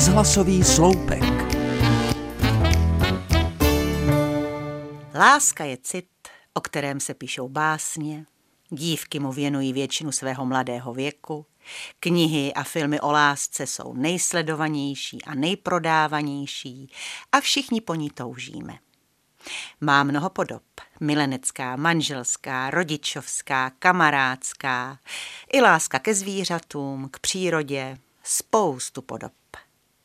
Rozhlasový sloupek. Láska je cit, o kterém se píšou básně, dívky mu věnují většinu svého mladého věku, knihy a filmy o lásce jsou nejsledovanější a nejprodávanější a všichni po ní toužíme. Má mnoho podob. Milenecká, manželská, rodičovská, kamarádská, i láska ke zvířatům, k přírodě, spoustu podob.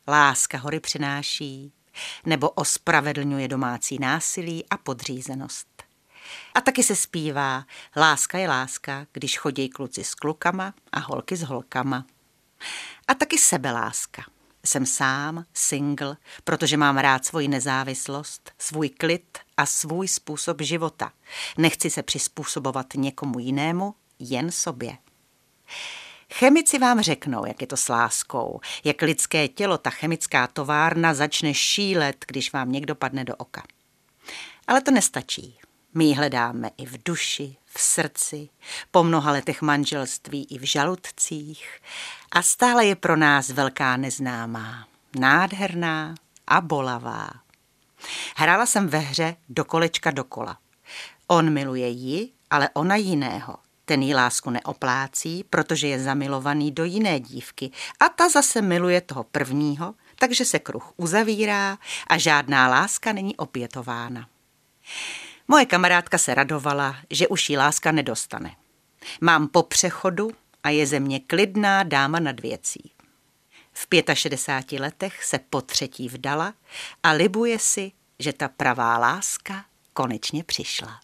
Láska hory přináší, nebo ospravedlňuje domácí násilí a podřízenost. A taky se zpívá Láska je láska, když chodí kluci s klukama a holky s holkama. A taky sebeláska. Jsem sám, single, protože mám rád svoji nezávislost, svůj klid a svůj způsob života. Nechci se přizpůsobovat někomu jinému, jen sobě. Chemici vám řeknou, jak je to s láskou, jak lidské tělo, ta chemická továrna začne šílet, když vám někdo padne do oka. Ale to nestačí. My ji hledáme i v duši, v srdci, po mnoha letech manželství i v žaludcích a stále je pro nás velká neznámá, nádherná a bolavá. Hrála jsem ve hře do kolečka dokola. On miluje ji, ale ona jiného. Ten jí lásku neoplácí, protože je zamilovaný do jiné dívky a ta zase miluje toho prvního, takže se kruh uzavírá a žádná láska není opětována. Moje kamarádka se radovala, že už jí láska nedostane. Mám po přechodu a je ze mě klidná dáma nad věcí. V 65 letech se po třetí vdala a libuje si, že ta pravá láska konečně přišla.